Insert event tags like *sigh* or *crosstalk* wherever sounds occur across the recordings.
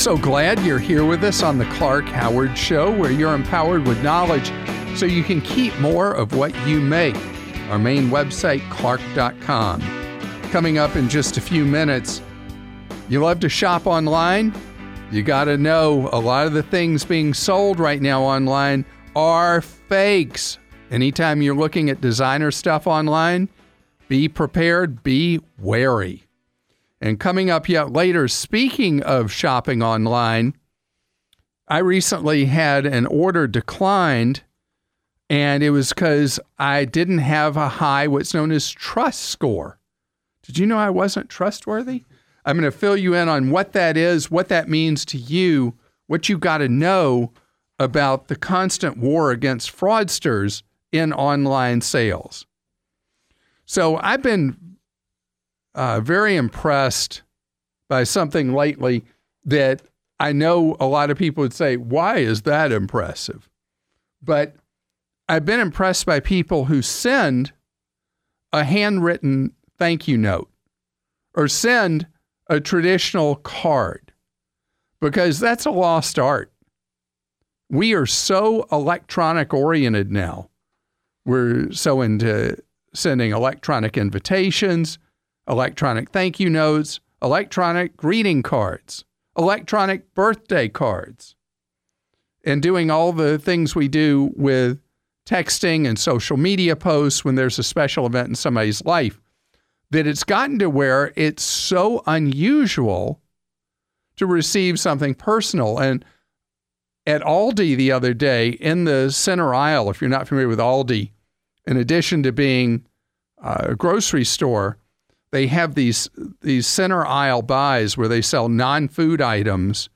so glad you're here with us on the Clark Howard Show, where you're empowered with knowledge so you can keep more of what you make. Our main website, clark.com. Coming up in just a few minutes, you love to shop online? You got to know a lot of the things being sold right now online are fakes. Anytime you're looking at designer stuff online, be prepared, be wary. And coming up yet later, speaking of shopping online, I recently had an order declined, and it was because I didn't have a high, what's known as trust score. Did you know I wasn't trustworthy? I'm going to fill you in on what that is, what that means to you, what you've got to know about the constant war against fraudsters in online sales. So I've been uh, very impressed by something lately that I know a lot of people would say, Why is that impressive? But I've been impressed by people who send a handwritten thank you note or send a traditional card because that's a lost art. We are so electronic oriented now. We're so into sending electronic invitations, electronic thank you notes, electronic greeting cards, electronic birthday cards, and doing all the things we do with texting and social media posts when there's a special event in somebody's life, that it's gotten to where it's so unusual to receive something personal. And at Aldi the other day, in the center aisle, if you're not familiar with Aldi, in addition to being a grocery store, they have these these center aisle buys where they sell non-food items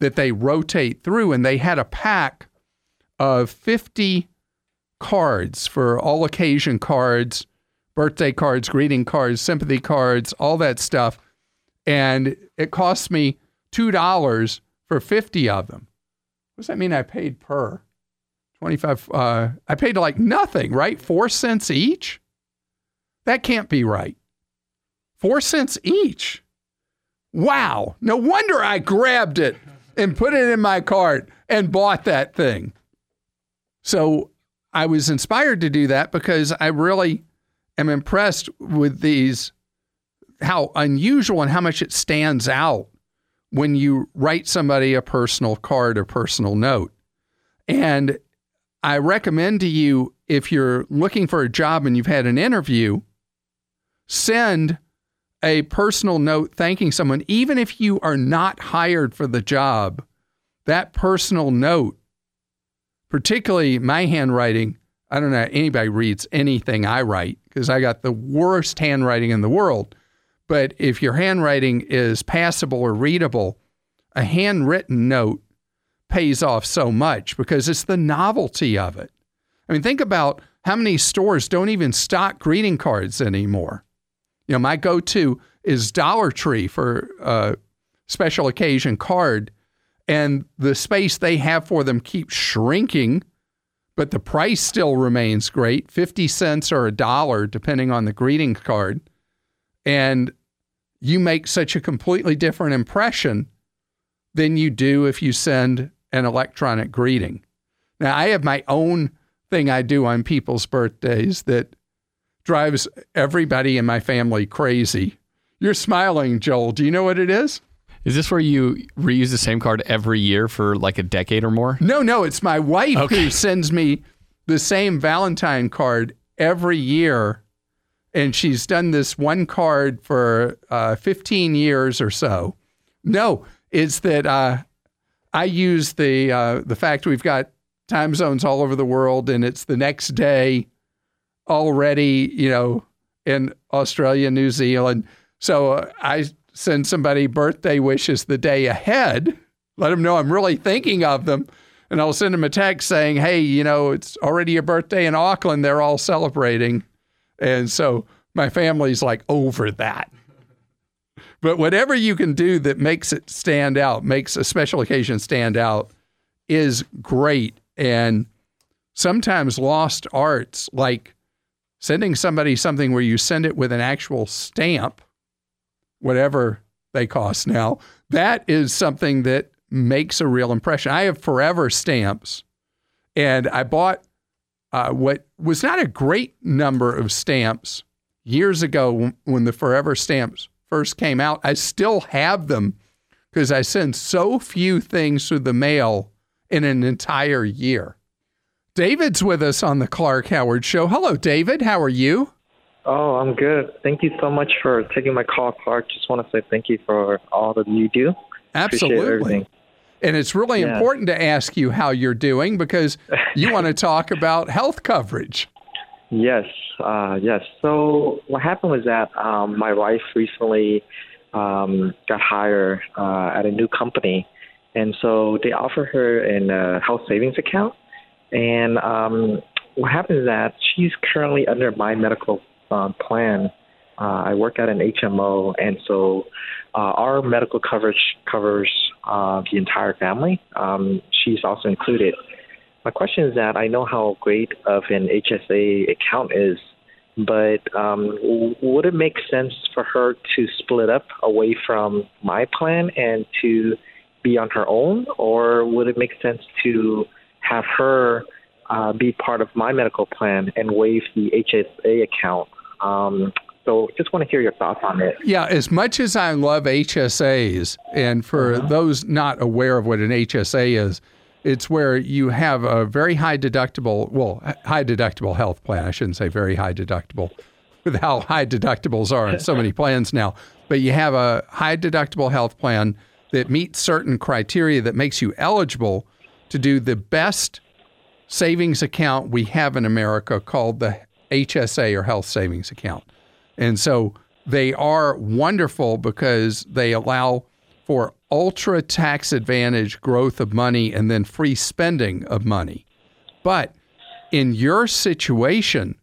that they rotate through and they had a pack of 50 cards for all occasion cards, birthday cards, greeting cards, sympathy cards, all that stuff. And it cost me $2 for 50 of them. What does that mean I paid per? 25 uh, I paid like nothing, right? 4 cents each? That can't be right. Four cents each. Wow. No wonder I grabbed it and put it in my cart and bought that thing. So I was inspired to do that because I really am impressed with these, how unusual and how much it stands out when you write somebody a personal card or personal note. And I recommend to you if you're looking for a job and you've had an interview, send a personal note thanking someone, even if you are not hired for the job, that personal note, particularly my handwriting, I don't know anybody reads anything I write because I got the worst handwriting in the world. But if your handwriting is passable or readable, a handwritten note pays off so much because it's the novelty of it. I mean, think about how many stores don't even stock greeting cards anymore. You know, my go to is Dollar Tree for a special occasion card, and the space they have for them keeps shrinking, but the price still remains great 50 cents or a dollar, depending on the greeting card. And you make such a completely different impression than you do if you send an electronic greeting. Now, I have my own thing I do on people's birthdays that drives everybody in my family crazy. You're smiling, Joel. Do you know what it is? Is this where you reuse the same card every year for like a decade or more? No, no. It's my wife okay. who sends me the same Valentine card every year. And she's done this one card for uh, 15 years or so. No, it's that uh, I use the uh, the fact we've got time zones all over the world, and it's the next day already, you know, in Australia, New Zealand. So uh, I send somebody birthday wishes the day ahead, let them know I'm really thinking of them. And I'll send them a text saying, hey, you know, it's already your birthday in Auckland. They're all celebrating. And so my family's like over that. But whatever you can do that makes it stand out, makes a special occasion stand out, is great. And sometimes lost arts like sending somebody something where you send it with an actual stamp, whatever they cost now. That is something that makes a real impression. I have forever stamps, and I bought uh, what was not a great number of stamps years ago when the forever stamps first came out. I still have them because I send so few things through the mail in an entire year. David's with us on the Clark Howard Show. Hello, David. How are you? Oh, I'm good. Thank you so much for taking my call, Clark. Just want to say thank you for all that you do. Absolutely. And it's really yeah. important to ask you how you're doing because *laughs* you want to talk about health coverage. Yes, uh, yes. So what happened was that um, my wife recently um, got hired uh, at a new company, and so they offer her a health savings account. And um, what happens is that she's currently under my medical uh, plan. Uh, I work at an HMO, and so uh, our medical coverage covers uh, the entire family. Um, she's also included. My question is that I know how great of an HSA account is, but um, would it make sense for her to split up away from my plan and to be on her own, or would it make sense to have her uh, be part of my medical plan and waive the HSA account? Um, so just want to hear your thoughts on it. Yeah, as much as I love HSAs, and for uh-huh. those not aware of what an HSA is, it's where you have a very high deductible, well, high deductible health plan. I shouldn't say very high deductible *laughs* with how high deductibles are in so many *laughs* plans now. But you have a high deductible health plan that meets certain criteria that makes you eligible to do the best savings account we have in America called the HSA or health savings account. And so they are wonderful because they allow for ultra tax advantage growth of money and then free spending of money. But in your situation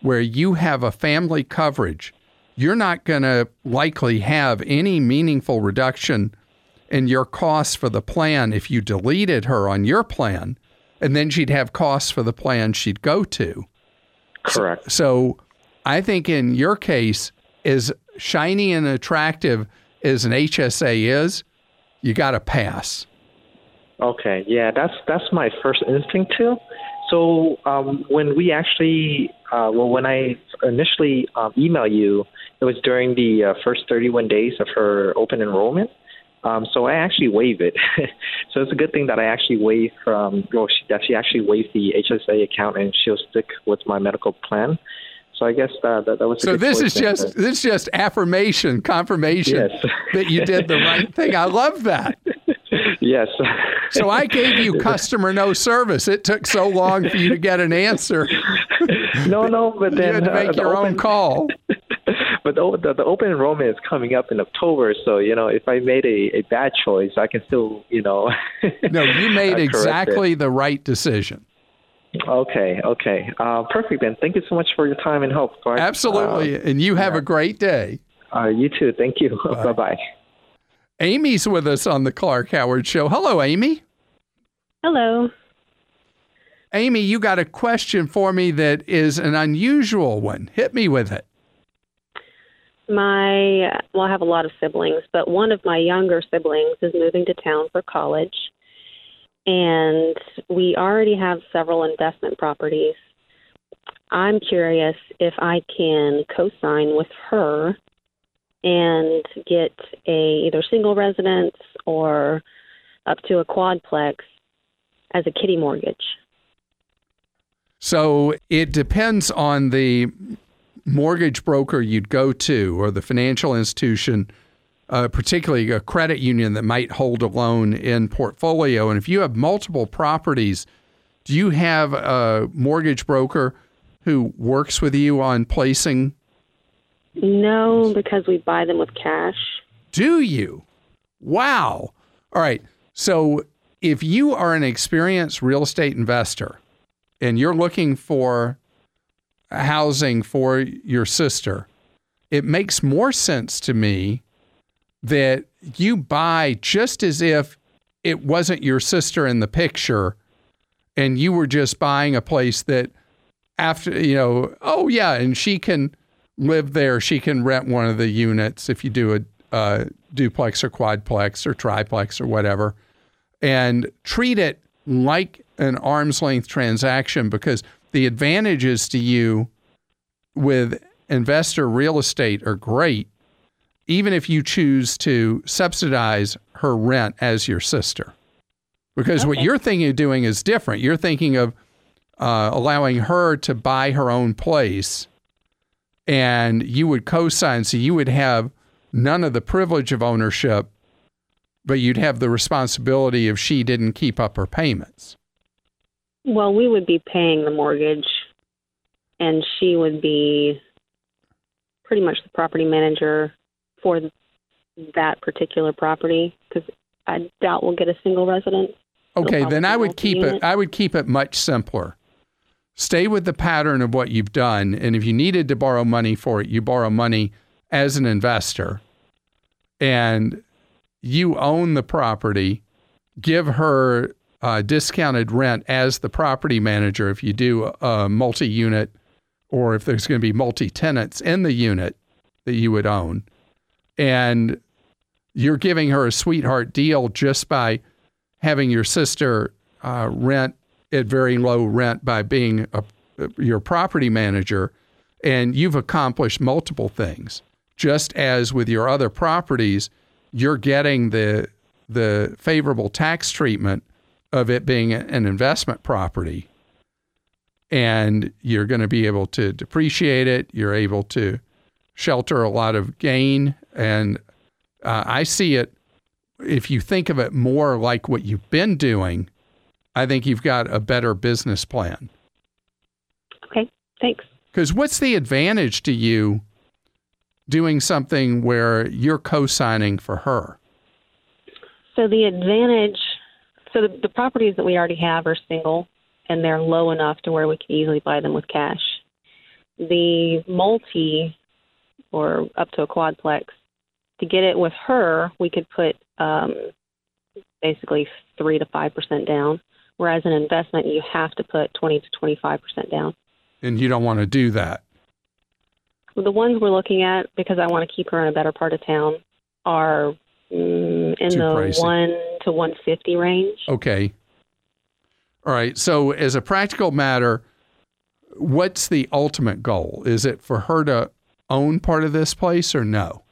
where you have a family coverage, you're not going to likely have any meaningful reduction in your costs for the plan if you deleted her on your plan, and then she'd have costs for the plan she'd go to. Correct. So, so I think in your case, as shiny and attractive as an HSA is, you got to pass. Okay, yeah, that's that's my first instinct too. So um, when we actually, uh, well, when I initially um, email you, it was during the uh, first 31 days of her open enrollment. Um, so I actually waive it. *laughs* so it's a good thing that I actually waive from, well, she, that she actually waived the HSA account and she'll stick with my medical plan. So I guess that that, that was. So this is just this is just affirmation, confirmation yes. *laughs* that you did the right thing. I love that. yes. so I gave you *laughs* customer no service. It took so long for you to get an answer. no, no, but then you had to make uh, your own call. But the, the, the open enrollment is coming up in October, so you know if I made a, a bad choice, I can still you know. *laughs* no, you made exactly it. the right decision. Okay, okay. Uh, perfect then. Thank you so much for your time and help. Clark. Absolutely. Uh, and you have yeah. a great day. Uh, you too. Thank you. *laughs* Bye bye. Amy's with us on the Clark Howard Show. Hello, Amy. Hello. Amy, you got a question for me that is an unusual one. Hit me with it. My, well, I have a lot of siblings, but one of my younger siblings is moving to town for college and we already have several investment properties. I'm curious if I can co-sign with her and get a either single residence or up to a quadplex as a kitty mortgage. So it depends on the mortgage broker you'd go to or the financial institution uh, particularly a credit union that might hold a loan in portfolio. And if you have multiple properties, do you have a mortgage broker who works with you on placing? No, because we buy them with cash. Do you? Wow. All right. So if you are an experienced real estate investor and you're looking for housing for your sister, it makes more sense to me that you buy just as if it wasn't your sister in the picture and you were just buying a place that after you know oh yeah and she can live there. She can rent one of the units if you do a, duplex or quadplex or triplex or whatever, and treat it like an arm's length transaction because the advantages to you with investor real estate are great, even if you choose to subsidize her rent as your sister. Because what you're thinking of doing is different. You're thinking of uh, allowing her to buy her own place and you would co sign. So you would have none of the privilege of ownership, but you'd have the responsibility if she didn't keep up her payments. Well, we would be paying the mortgage, and she would be pretty much the property manager for that particular property because I doubt we'll get a single resident. Okay, then I would keep it. I would keep it much simpler. Stay with the pattern of what you've done and if you needed to borrow money for it, you borrow money as an investor and you own the property, give her uh, discounted rent as the property manager if you do a multi-unit or if there's going to be multi-tenants in the unit that you would own. And you're giving her a sweetheart deal just by having your sister uh, rent at very low rent by being a, your property manager, and you've accomplished multiple things. Just as with your other properties, you're getting the the favorable tax treatment of it being an investment property, and you're going to be able to depreciate it. You're able to shelter a lot of gain, and uh, I see it if you think of it more like what you've been doing, I think you've got a better business plan. Okay, thanks. Because what's the advantage to you doing something where you're co signing for her? So the advantage, so the, the properties that we already have are single, and they're low enough to where we can easily buy them with cash. The multi, or up to a quadplex, to get it with her, we could put um, basically three to five percent down. Whereas an investment, you have to put twenty to twenty-five percent down. And you don't want to do that. The ones we're looking at, because I want to keep her in a better part of town, are mm, in Too the pricey. one to one fifty range. Okay. All right. So, as a practical matter, what's the ultimate goal? Is it for her to own part of this place or no?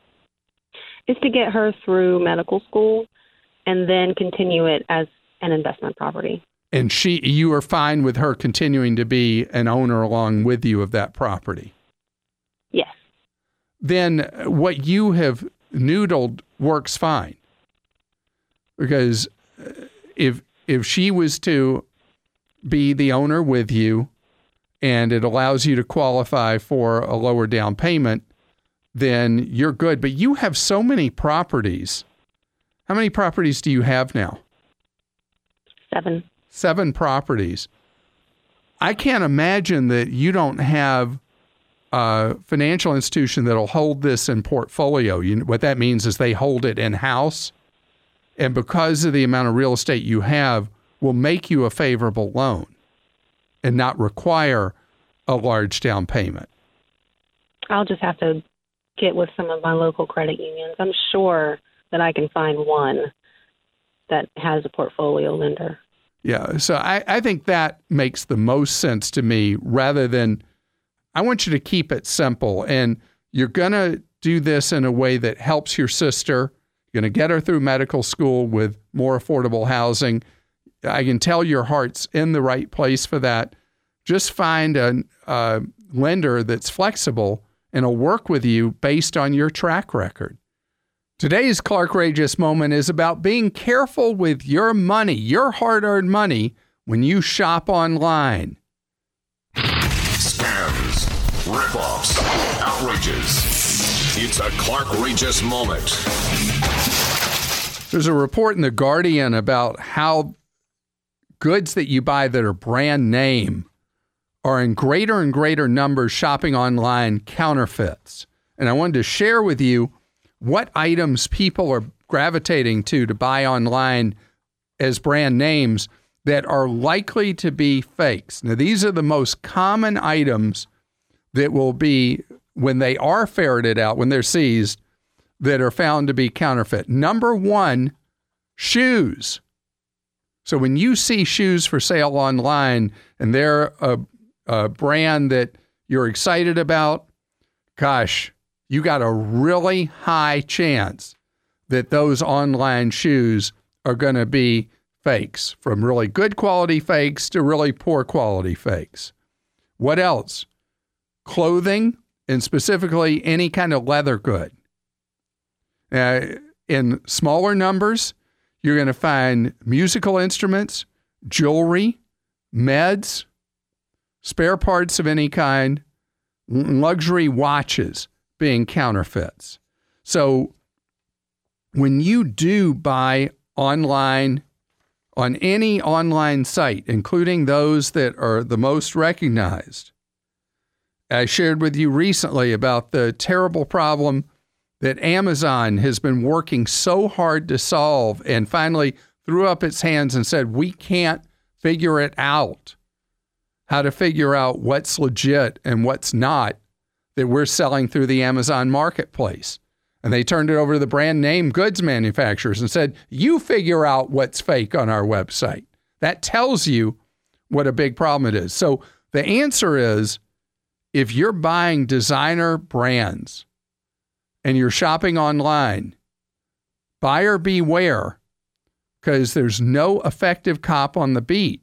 is to get her through medical school and then continue it as an investment property. And she, you are fine with her continuing to be an owner along with you of that property. Yes. then what you have noodled works fine. Because uh, if if she was to be the owner with you and it allows you to qualify for a lower down payment, then you're good. But you have so many properties. How many properties do you have now? Seven. seven properties. I can't imagine that you don't have a financial institution that'll hold this in portfolio. You, what that means is they hold it in house, and because of the amount of real estate you have, will make you a favorable loan and not require a large down payment. I'll just have to get with some of my local credit unions. I'm sure that I can find one that has a portfolio lender. Yeah. So I, I think that makes the most sense to me rather than I want you to keep it simple and you're going to do this in a way that helps your sister. You're going to get her through medical school with more affordable housing. I can tell your heart's in the right place for that. Just find a, a lender that's flexible and will work with you based on your track record. Today's Clark Rageous moment is about being careful with your money, your hard earned money, when you shop online. Scams, ripoffs, outrages. It's a Clark Rageous moment. There's a report in The Guardian about how goods that you buy that are brand name are in greater and greater numbers shopping online counterfeits. And I wanted to share with you what items people are gravitating to to buy online as brand names that are likely to be fakes. Now, these are the most common items that will be, when they are ferreted out, when they're seized, that are found to be counterfeit. Number one, shoes. So when you see shoes for sale online and they're a, a brand that you're excited about, gosh, you got a really high chance that those online shoes are going to be fakes, from really good quality fakes to really poor quality fakes. What else? Clothing, and specifically any kind of leather good. Uh, in smaller numbers, you're going to find musical instruments, jewelry, meds, spare parts of any kind, luxury watches being counterfeits. So when you do buy online on any online site, including those that are the most recognized, I shared with you recently about the terrible problem that Amazon has been working so hard to solve and finally threw up its hands and said, We can't figure it out. How to figure out what's legit and what's not that we're selling through the Amazon marketplace. And they turned it over to the brand name goods manufacturers and said, You figure out what's fake on our website. That tells you what a big problem it is. So the answer is if you're buying designer brands, and you're shopping online, buyer beware because there's no effective cop on the beat.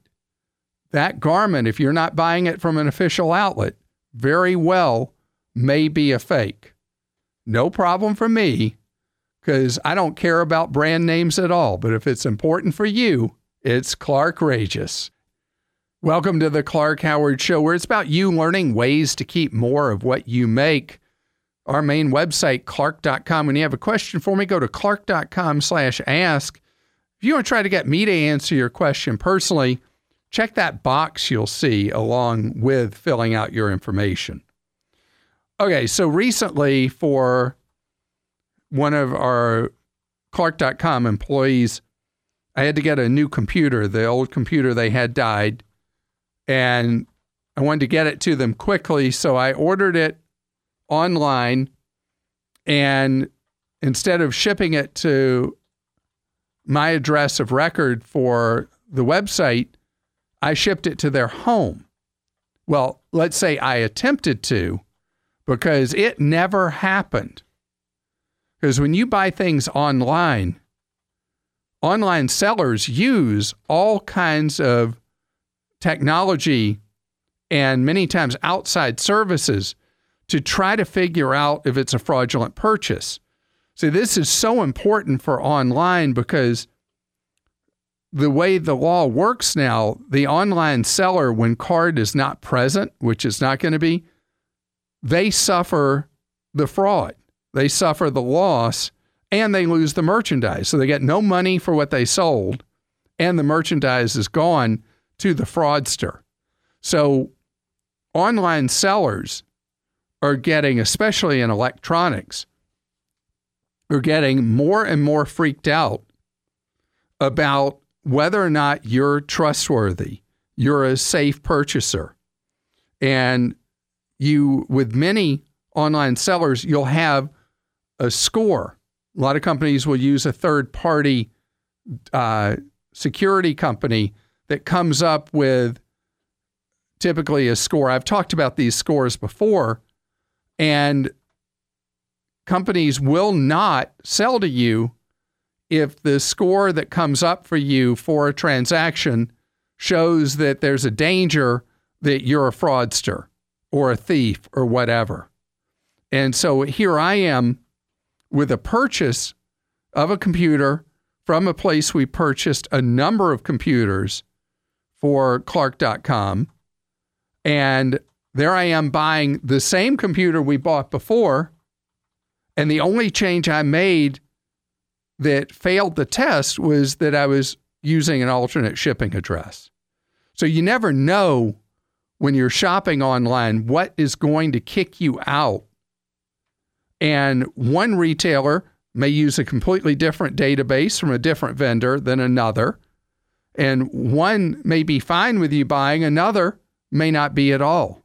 That garment, if you're not buying it from an official outlet, very well may be a fake. No problem for me because I don't care about brand names at all. But if it's important for you, it's Clark Rageous. Welcome to the Clark Howard Show, where it's about you learning ways to keep more of what you make our main website, clark.com. When you have a question for me, go to clark.com slash ask. If you want to try to get me to answer your question personally, check that box you'll see along with filling out your information. Okay, so recently for one of our clark.com employees, I had to get a new computer. The old computer they had died, and I wanted to get it to them quickly, so I ordered it online and instead of shipping it to my address of record for the website, I shipped it to their home. Well, let's say I attempted to because it never happened. Because when you buy things online, online sellers use all kinds of technology and many times outside services to try to figure out if it's a fraudulent purchase. See, this is so important for online because the way the law works now, the online seller, when card is not present, which is not going to be, they suffer the fraud. They suffer the loss and they lose the merchandise. So they get no money for what they sold and the merchandise is gone to the fraudster. So online sellers are getting, especially in electronics, are getting more and more freaked out about whether or not you're trustworthy, you're a safe purchaser. And you, with many online sellers, you'll have a score. A lot of companies will use a third party uh, security company that comes up with typically a score. I've talked about these scores before and companies will not sell to you if the score that comes up for you for a transaction shows that there's a danger that you're a fraudster or a thief or whatever. And so here I am with a purchase of a computer from a place we purchased a number of computers for Clark.com. And there I am buying the same computer we bought before. And the only change I made that failed the test was that I was using an alternate shipping address. So you never know when you're shopping online what is going to kick you out. And one retailer may use a completely different database from a different vendor than another. And one may be fine with you buying, another may not be at all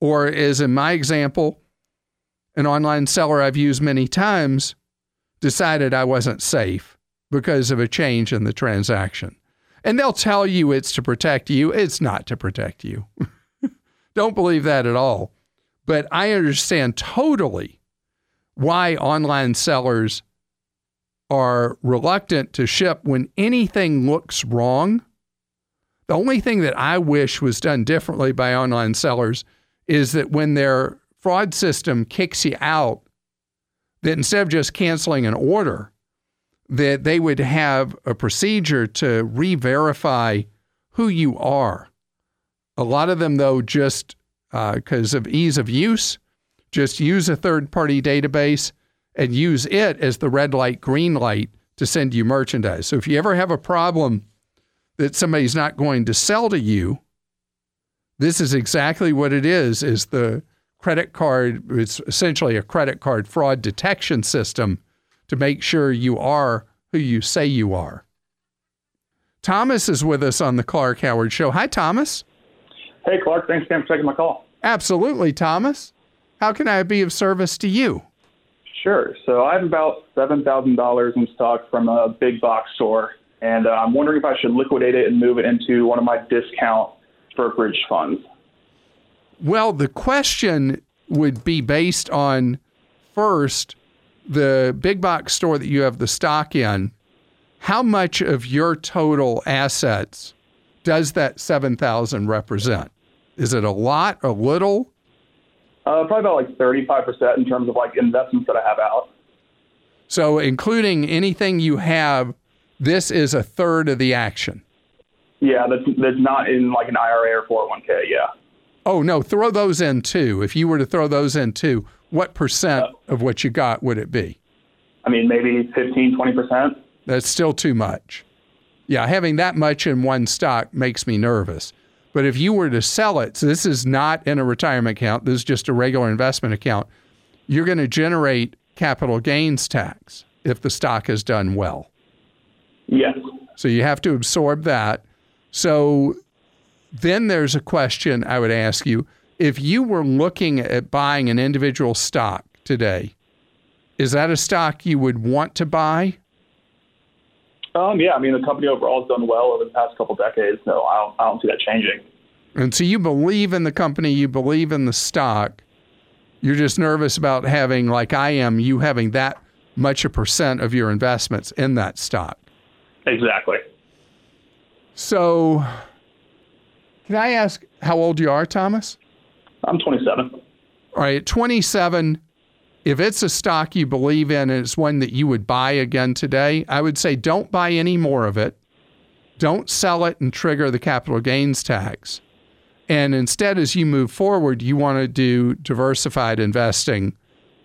or as in my example, an online seller I've used many times decided I wasn't safe because of a change in the transaction. And they'll tell you it's to protect you. It's not to protect you. *laughs* Don't believe that at all. But I understand totally why online sellers are reluctant to ship when anything looks wrong. The only thing that I wish was done differently by online sellers is that when their fraud system kicks you out, that instead of just canceling an order, that they would have a procedure to re-verify who you are. A lot of them, though, just because uh, of ease of use, just use a third-party database and use it as the red light, green light to send you merchandise. So if you ever have a problem that somebody's not going to sell to you, this is exactly what it is, is the credit card, it's essentially a credit card fraud detection system to make sure you are who you say you are. Thomas is with us on the Clark Howard Show. Hi, Thomas. Hey, Clark. Thanks for taking my call. Absolutely, Thomas. How can I be of service to you? Sure. So I have about $7,000 in stock from a big box store, and uh, I'm wondering if I should liquidate it and move it into one of my discount brokerage funds. Well, the question would be based on first the big box store that you have the stock in. How much of your total assets does that 7,000 represent? Is it a lot, a little? Uh, probably about like 35% in terms of like investments that I have out. So, including anything you have, this is a third of the action. Yeah, that's, that's not in like an IRA or 401k. Yeah. Oh, no, throw those in too. If you were to throw those in too, what percent uh, of what you got would it be? I mean, maybe 15, 20%. That's still too much. Yeah, having that much in one stock makes me nervous. But if you were to sell it, so this is not in a retirement account, this is just a regular investment account, you're going to generate capital gains tax if the stock has done well. Yes. So you have to absorb that. So then there's a question I would ask you. If you were looking at buying an individual stock today, is that a stock you would want to buy? Um, yeah, I mean the company overall has done well over the past couple decades, so I don't, I don't see that changing. And so you believe in the company, you believe in the stock. You're just nervous about having, like I am, you having that much a percent of your investments in that stock. Exactly. So, can I ask how old you are, Thomas? I'm 27. All right, 27 if it's a stock you believe in and it's one that you would buy again today, I would say don't buy any more of it. Don't sell it and trigger the capital gains tax. And instead, as you move forward, you want to do diversified investing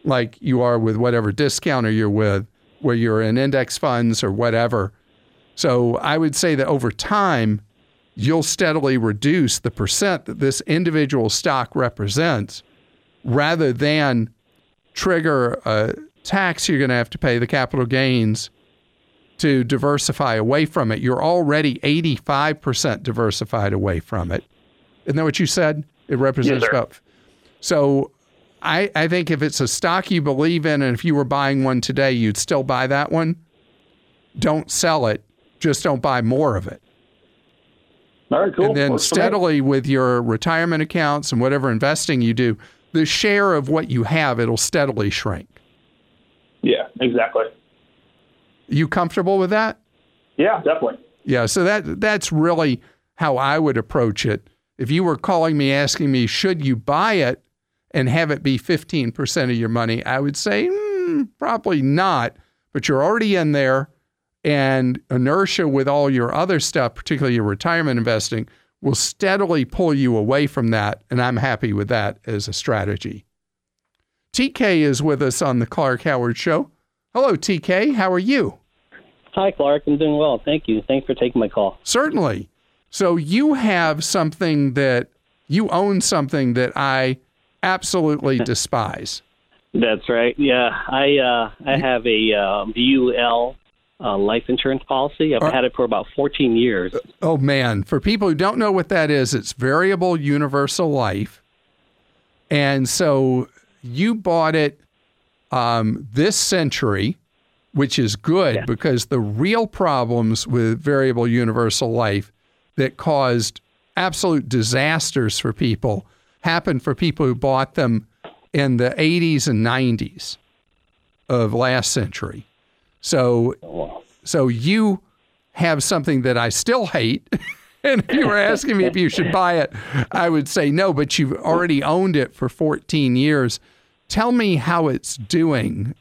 like you are with whatever discounter you're with, where you're in index funds or whatever. So I would say that over time, you'll steadily reduce the percent that this individual stock represents rather than trigger a tax you're going to have to pay, the capital gains, to diversify away from it. You're already 85% diversified away from it. Isn't that what you said? It represents yes, about. So I, I think if it's a stock you believe in, and if you were buying one today, you'd still buy that one. Don't sell it. Just don't buy more of it. All right, cool. And then Works steadily with your retirement accounts and whatever investing you do, the share of what you have, it'll steadily shrink. Yeah, exactly. You comfortable with that? Yeah, definitely. Yeah, so that that's really how I would approach it. If you were calling me asking me should you buy it and have it be 15% of your money, I would say mm, probably not, but you're already in there and inertia with all your other stuff, particularly your retirement investing, will steadily pull you away from that. And I'm happy with that as a strategy. TK is with us on the Clark Howard Show. Hello, TK. How are you? Hi, Clark. I'm doing well. Thank you. Thanks for taking my call. Certainly. So you have something that you own something that I absolutely *laughs* despise. That's right. Yeah, I uh, I have a uh, VUL uh, life insurance policy. I've had it for about 14 years. Oh, man. For people who don't know what that is, it's variable universal life. And so you bought it um, this century. which is good Yeah. because the real problems with variable universal life that caused absolute disasters for people happened for people who bought them in the 80s and 90s of last century. So so you have something that I still hate. *laughs* and if you were asking me if you should buy it, I would say no, but you've already owned it for 14 years. Tell me how it's doing.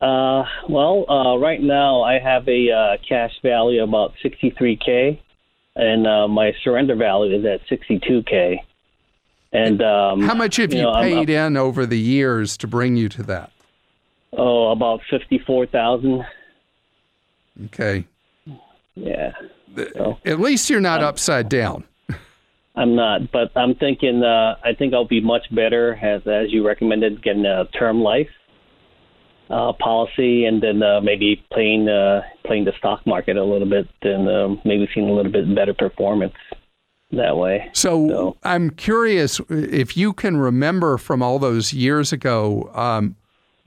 Uh, well, uh, right now I have a uh, cash value of about 63k, and uh, my surrender value is at 62k. And um, How much have you, know, I'm- paid in over the years to bring you to that? Oh, about 54,000. Okay. Yeah. So At least you're not upside down. *laughs* I'm not, but I'm thinking. Uh, I think I'll be much better as as you recommended, getting a term life uh, policy, and then uh, maybe playing uh, playing the stock market a little bit, and um, maybe seeing a little bit better performance that way. So So- I'm curious if you can remember from all those years ago, um,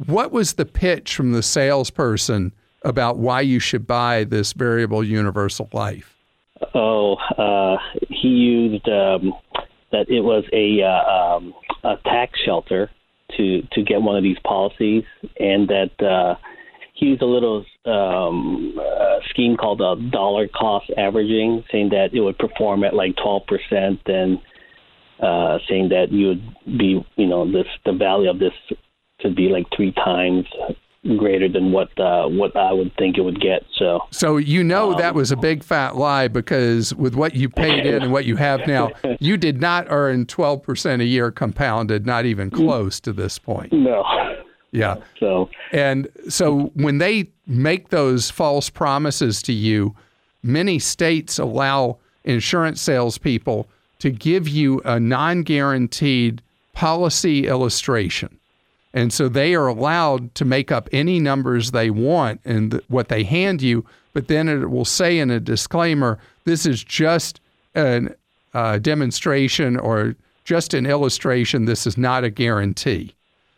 what was the pitch from the salesperson about why you should buy this variable universal life? Oh, uh, he used um, that it was a uh, um, a tax shelter to to get one of these policies, and that uh, he used a little um, uh, scheme called uh, dollar cost averaging, saying that it would perform at like twelve percent, and uh, saying that you would be, you know, this the value of this could be like three times greater than what uh, what I would think it would get. So. So you know Um, that was a big fat lie because with what you paid in and what you have now, *laughs* you did not earn 12% a year compounded, not even close to this point. No. Yeah. So And so when they make those false promises to you, many states allow insurance salespeople to give you a non guaranteed policy illustration. And so they are allowed to make up any numbers they want and th- what they hand you, but then it will say in a disclaimer this is just a uh, demonstration or just an illustration. This is not a guarantee.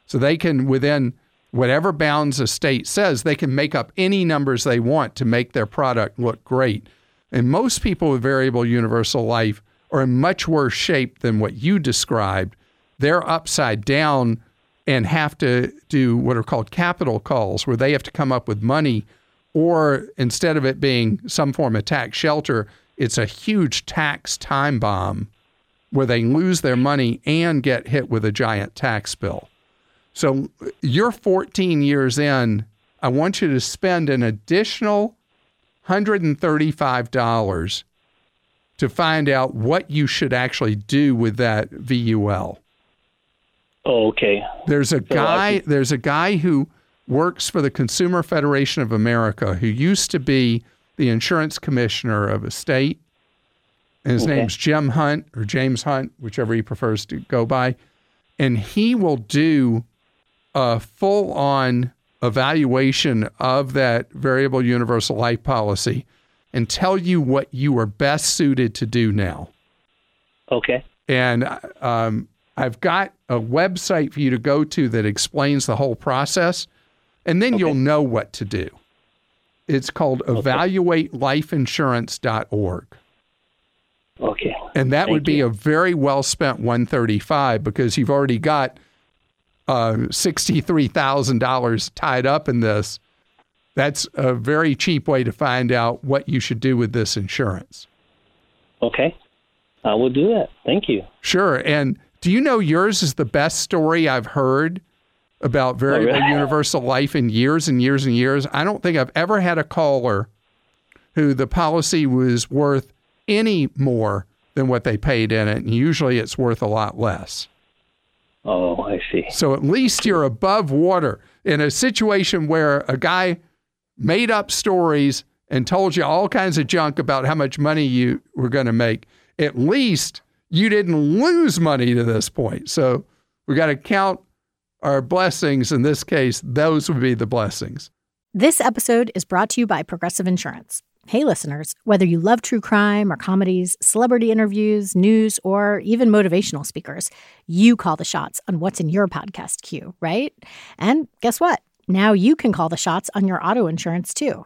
So they can, within whatever bounds a state says, they can make up any numbers they want to make their product look great. And most people with variable universal life are in much worse shape than what you described. They're upside down and have to do what are called capital calls, where they have to come up with money, or instead of it being some form of tax shelter, it's a huge tax time bomb where they lose their money and get hit with a giant tax bill. So you're 14 years in. I want you to spend an additional $135 to find out what you should actually do with that VUL. Oh, okay. There's a I guy. There's a guy who works for the Consumer Federation of America who used to be the insurance commissioner of a state, and his Okay. name's Jim Hunt or James Hunt, whichever he prefers to go by, and he will do a full-on evaluation of that variable universal life policy and tell you what you are best suited to do now Okay. and um, I've got a website for you to go to that explains the whole process, and then you'll know what to do. It's called evaluatelifeinsurance.org. Okay. And that Thank would be you. a very well spent 135 because you've already got uh, $63,000 tied up in this. That's a very cheap way to find out what you should do with this insurance. Okay. I will do that. Thank you. Sure. And do you know yours is the best story I've heard about variable really? universal life in years and years and years? I don't think I've ever had a caller who the policy was worth any more than what they paid in it. And usually it's worth a lot less. Oh, I see. So at least you're above water in a situation where a guy made up stories and told you all kinds of junk about how much money you were going to make. At least you didn't lose money to this point. So we got to count our blessings. In this case, those would be the blessings. This episode is brought to you by Progressive Insurance. Hey, listeners, whether you love true crime or comedies, celebrity interviews, news, or even motivational speakers, you call the shots on what's in your podcast queue, right? And guess what? Now you can call the shots on your auto insurance too.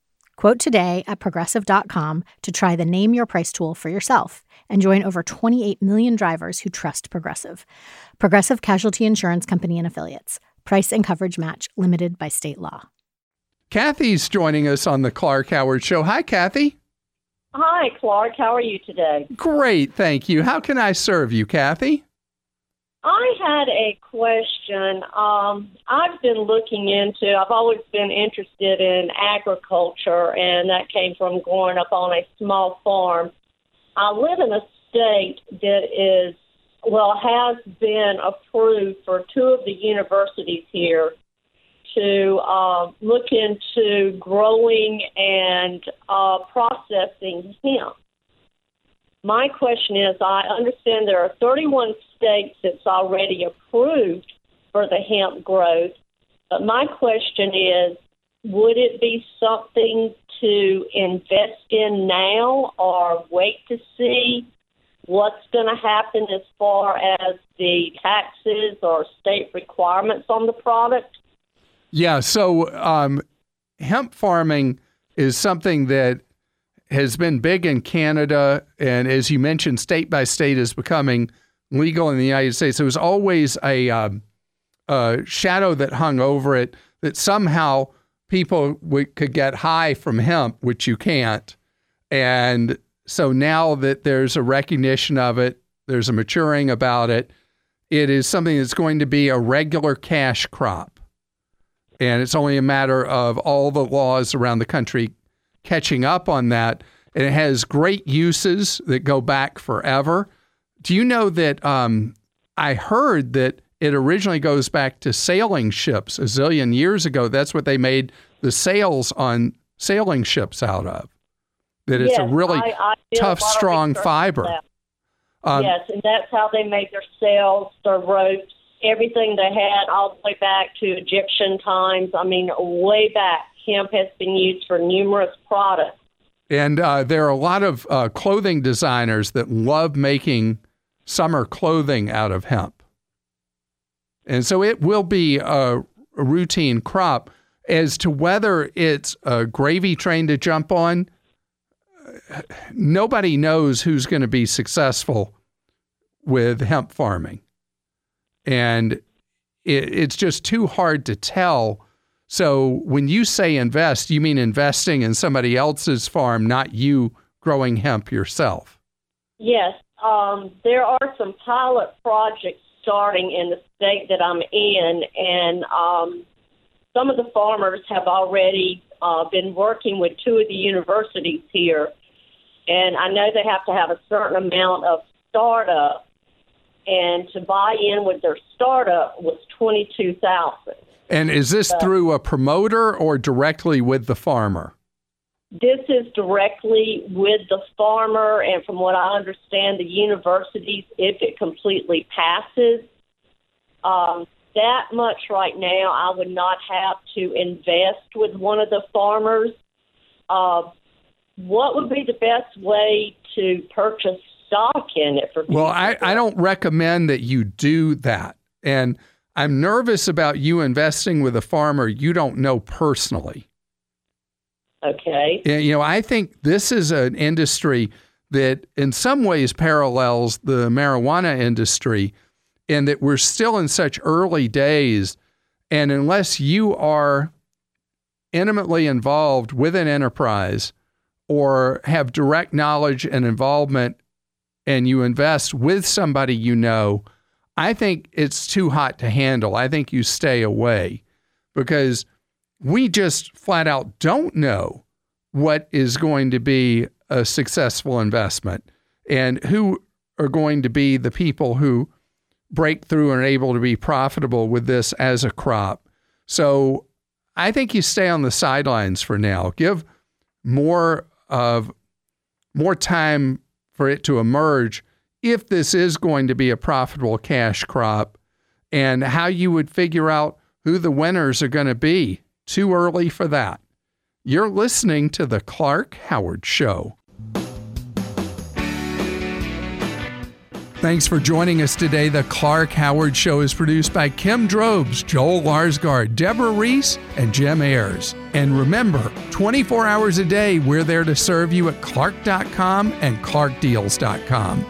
Quote today at progressive.com to try the Name Your Price tool for yourself and join over 28 million drivers who trust Progressive. Progressive Casualty Insurance Company and Affiliates. Price and coverage match limited by state law. Kathy's joining us on the Clark Howard Show. Hi, Kathy. Hi, Clark. How are you today? Great, thank you. How can I serve you, Kathy? I had a question. Um, I've been looking into, I've always been interested in agriculture, and that came from growing up on a small farm. I live in a state that is, well, has been approved for two of the universities here to uh, look into growing and uh, processing hemp. My question is I understand there are 31 states that's already approved for the hemp growth, but my question is would it be something to invest in now or wait to see what's going to happen as far as the taxes or state requirements on the product? Yeah, so um, hemp farming is something that has been big in Canada, and as you mentioned, state by state is becoming legal in the United States. There was always a, um, a shadow that hung over it that somehow people w- could get high from hemp, which you can't. And so now that there's a recognition of it, there's a maturing about it, it is something that's going to be a regular cash crop. And it's only a matter of all the laws around the country catching up on that. And it has great uses that go back forever. Do you know that um, I heard that it originally goes back to sailing ships a zillion years ago? That's what they made the sails on sailing ships out of. That it's yes, a really I, I tough, a strong fiber. Um, yes, and that's how they made their sails, their ropes, everything they had, all the way back to Egyptian times. I mean, way back, hemp has been used for numerous products. And uh, there are a lot of uh, clothing designers that love making summer clothing out of hemp. And so it will be a, routine crop. As to whether it's a gravy train to jump on, nobody knows who's going to be successful with hemp farming. And it, it's just too hard to tell. So when you say invest, you mean investing in somebody else's farm, not you growing hemp yourself. Yes, um, there are some pilot projects starting in the state that I'm in, and um, some of the farmers have already uh, been working with two of the universities here. And I know they have to have a certain amount of startup, and to buy in with their startup was twenty two thousand. And is this so, through a promoter or directly with the farmer? This is directly with the farmer, and from what I understand, the universities, if it completely passes, um, that much right now, I would not have to invest with one of the farmers. Uh, what would be the best way to purchase stock in it for Well, I, I don't recommend that you do that. And I'm nervous about you investing with a farmer you don't know personally. Okay. You know, I think this is an industry that in some ways parallels the marijuana industry and that we're still in such early days. And unless you are intimately involved with an enterprise or have direct knowledge and involvement and you invest with somebody you know, I think it's too hot to handle. I think you stay away because we just flat out don't know what is going to be a successful investment and who are going to be the people who break through and are able to be profitable with this as a crop. So I think you stay on the sidelines for now. Give more of more time for it to emerge if this is going to be a profitable cash crop and how you would figure out who the winners are going to be. Too early for that. You're listening to The Clark Howard Show. Thanks for joining us today. The Clark Howard Show is produced by Kim Drobes, Joel Larsgaard, Deborah Reese, and Jim Ayers. And remember, 24 hours a day, we're there to serve you at clark.com and clarkdeals.com.